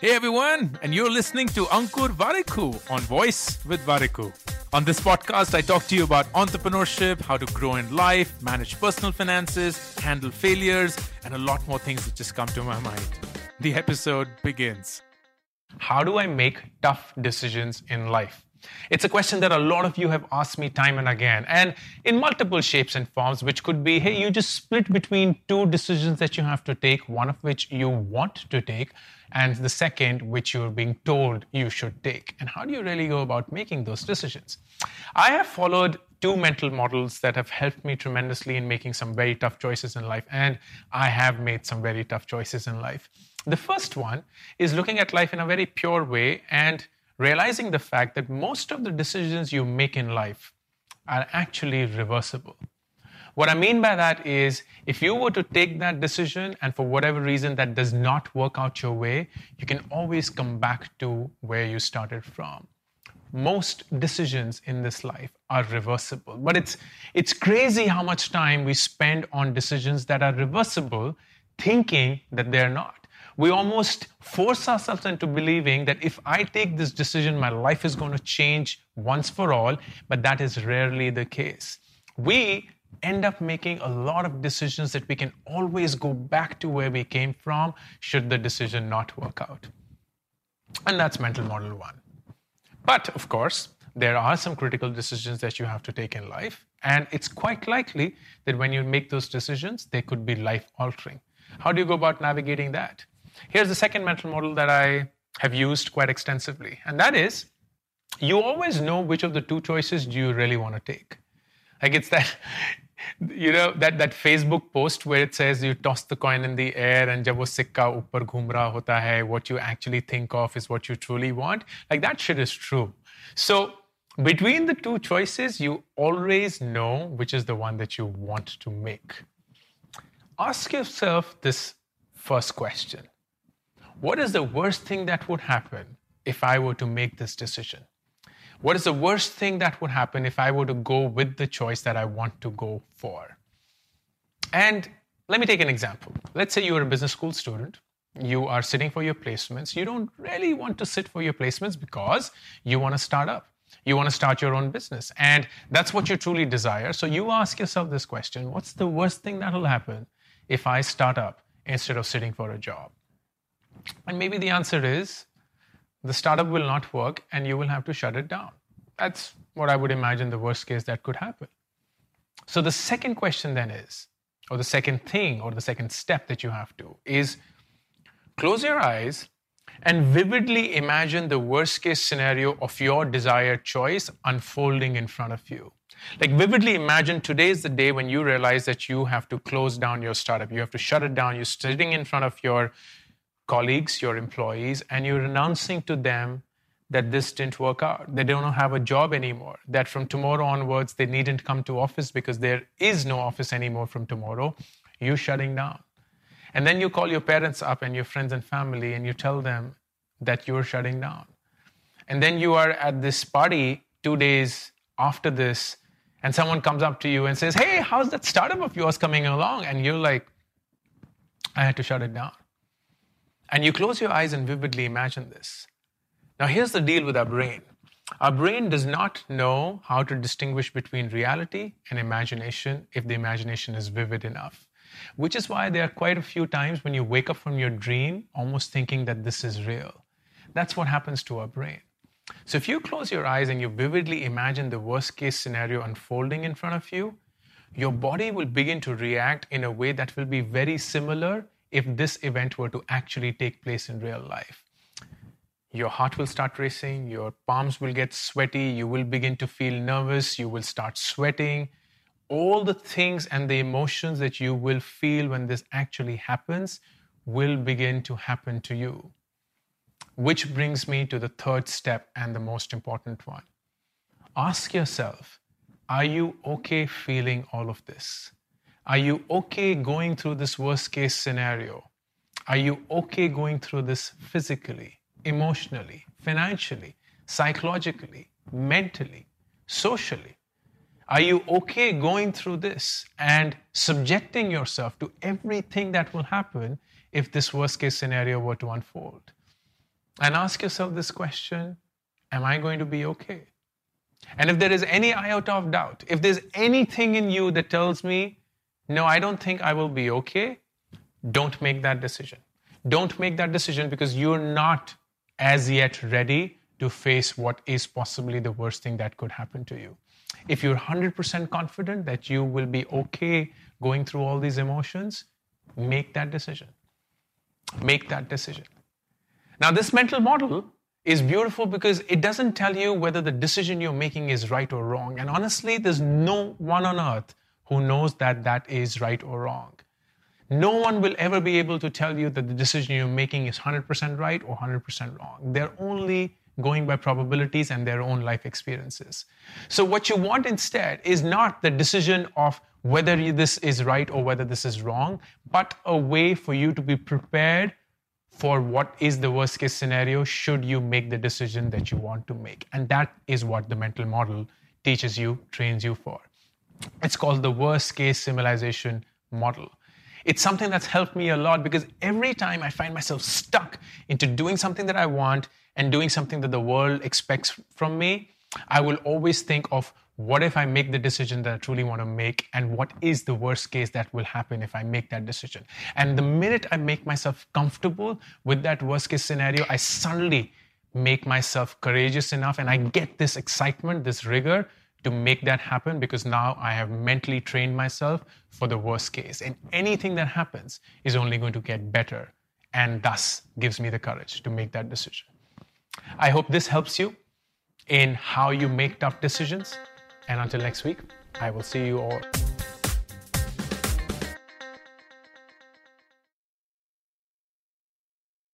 Hey everyone, and you're listening to Ankur Warikoo on Voice with Warikoo. On this podcast, I talk to you about entrepreneurship, how to grow in life, manage personal finances, handle failures, and a lot more things that just come to my mind. The episode begins. How do I make tough decisions in life? It's a question that a lot of you have asked me time and again, and in multiple shapes and forms, which could be hey, you just split between two decisions that you have to take, one of which you want to take, and the second, which you're being told you should take. And how do you really go about making those decisions? I have followed two mental models that have helped me tremendously in making some very tough choices in life, and I have made some very tough choices in life. The first one is looking at life in a very pure way and realizing the fact that most of the decisions you make in life are actually reversible. What I mean by that is if you were to take that decision and for whatever reason that does not work out your way, you can always come back to where you started from. Most decisions in this life are reversible, but it's it's crazy how much time we spend on decisions that are reversible thinking that they're not we almost force ourselves into believing that if I take this decision, my life is going to change once for all, but that is rarely the case. We end up making a lot of decisions that we can always go back to where we came from should the decision not work out. And that's mental model one. But of course, there are some critical decisions that you have to take in life. And it's quite likely that when you make those decisions, they could be life altering. How do you go about navigating that? Here's the second mental model that I have used quite extensively, and that is you always know which of the two choices do you really want to take. Like it's that, you know, that, that Facebook post where it says you toss the coin in the air and jab wo sikka upar ghum hota hai, what you actually think of is what you truly want. Like that shit is true. So between the two choices, you always know which is the one that you want to make. Ask yourself this first question what is the worst thing that would happen if I were to make this decision? What is the worst thing that would happen if I were to go with the choice that I want to go for? And let me take an example. Let's say you're a business school student. You are sitting for your placements. You don't really want to sit for your placements because you want to start up. You want to start your own business. And that's what you truly desire. So you ask yourself this question What's the worst thing that will happen if I start up instead of sitting for a job? And maybe the answer is the startup will not work and you will have to shut it down. That's what I would imagine the worst case that could happen. So the second question then is, or the second thing, or the second step that you have to is close your eyes and vividly imagine the worst case scenario of your desired choice unfolding in front of you. Like, vividly imagine today is the day when you realize that you have to close down your startup. You have to shut it down. You're sitting in front of your colleagues, your employees, and you're announcing to them that this didn't work out. They don't have a job anymore. That from tomorrow onwards, they needn't come to office because there is no office anymore from tomorrow. You're shutting down. And then you call your parents up and your friends and family and you tell them that you're shutting down. And then you are at this party two days after this, and someone comes up to you and says, Hey, how's that startup of yours coming along? And you're like, I had to shut it down. And you close your eyes and vividly imagine this. Now, here's the deal with our brain our brain does not know how to distinguish between reality and imagination if the imagination is vivid enough. Which is why there are quite a few times when you wake up from your dream almost thinking that this is real. That's what happens to our brain. So, if you close your eyes and you vividly imagine the worst case scenario unfolding in front of you, your body will begin to react in a way that will be very similar if this event were to actually take place in real life. Your heart will start racing, your palms will get sweaty, you will begin to feel nervous, you will start sweating. All the things and the emotions that you will feel when this actually happens will begin to happen to you. Which brings me to the third step and the most important one. Ask yourself, are you okay feeling all of this? Are you okay going through this worst case scenario? Are you okay going through this physically, emotionally, financially, psychologically, mentally, socially? Are you okay going through this and subjecting yourself to everything that will happen if this worst case scenario were to unfold? And ask yourself this question Am I going to be okay? And if there is any iota of doubt, if there's anything in you that tells me, no, I don't think I will be okay, don't make that decision. Don't make that decision because you're not as yet ready to face what is possibly the worst thing that could happen to you. If you're 100% confident that you will be okay going through all these emotions, make that decision. Make that decision. Now, this mental model is beautiful because it doesn't tell you whether the decision you're making is right or wrong. And honestly, there's no one on earth who knows that that is right or wrong. No one will ever be able to tell you that the decision you're making is 100% right or 100% wrong. They're only going by probabilities and their own life experiences. So, what you want instead is not the decision of whether this is right or whether this is wrong, but a way for you to be prepared for what is the worst case scenario should you make the decision that you want to make. And that is what the mental model teaches you, trains you for. It's called the worst case simulation model. It's something that's helped me a lot because every time I find myself stuck into doing something that I want and doing something that the world expects from me, I will always think of what if I make the decision that I truly want to make, and what is the worst case that will happen if I make that decision. And the minute I make myself comfortable with that worst case scenario, I suddenly make myself courageous enough and I get this excitement, this rigor to make that happen because now I have mentally trained myself for the worst case. And anything that happens is only going to get better and thus gives me the courage to make that decision. I hope this helps you in how you make tough decisions. And until next week, I will see you all.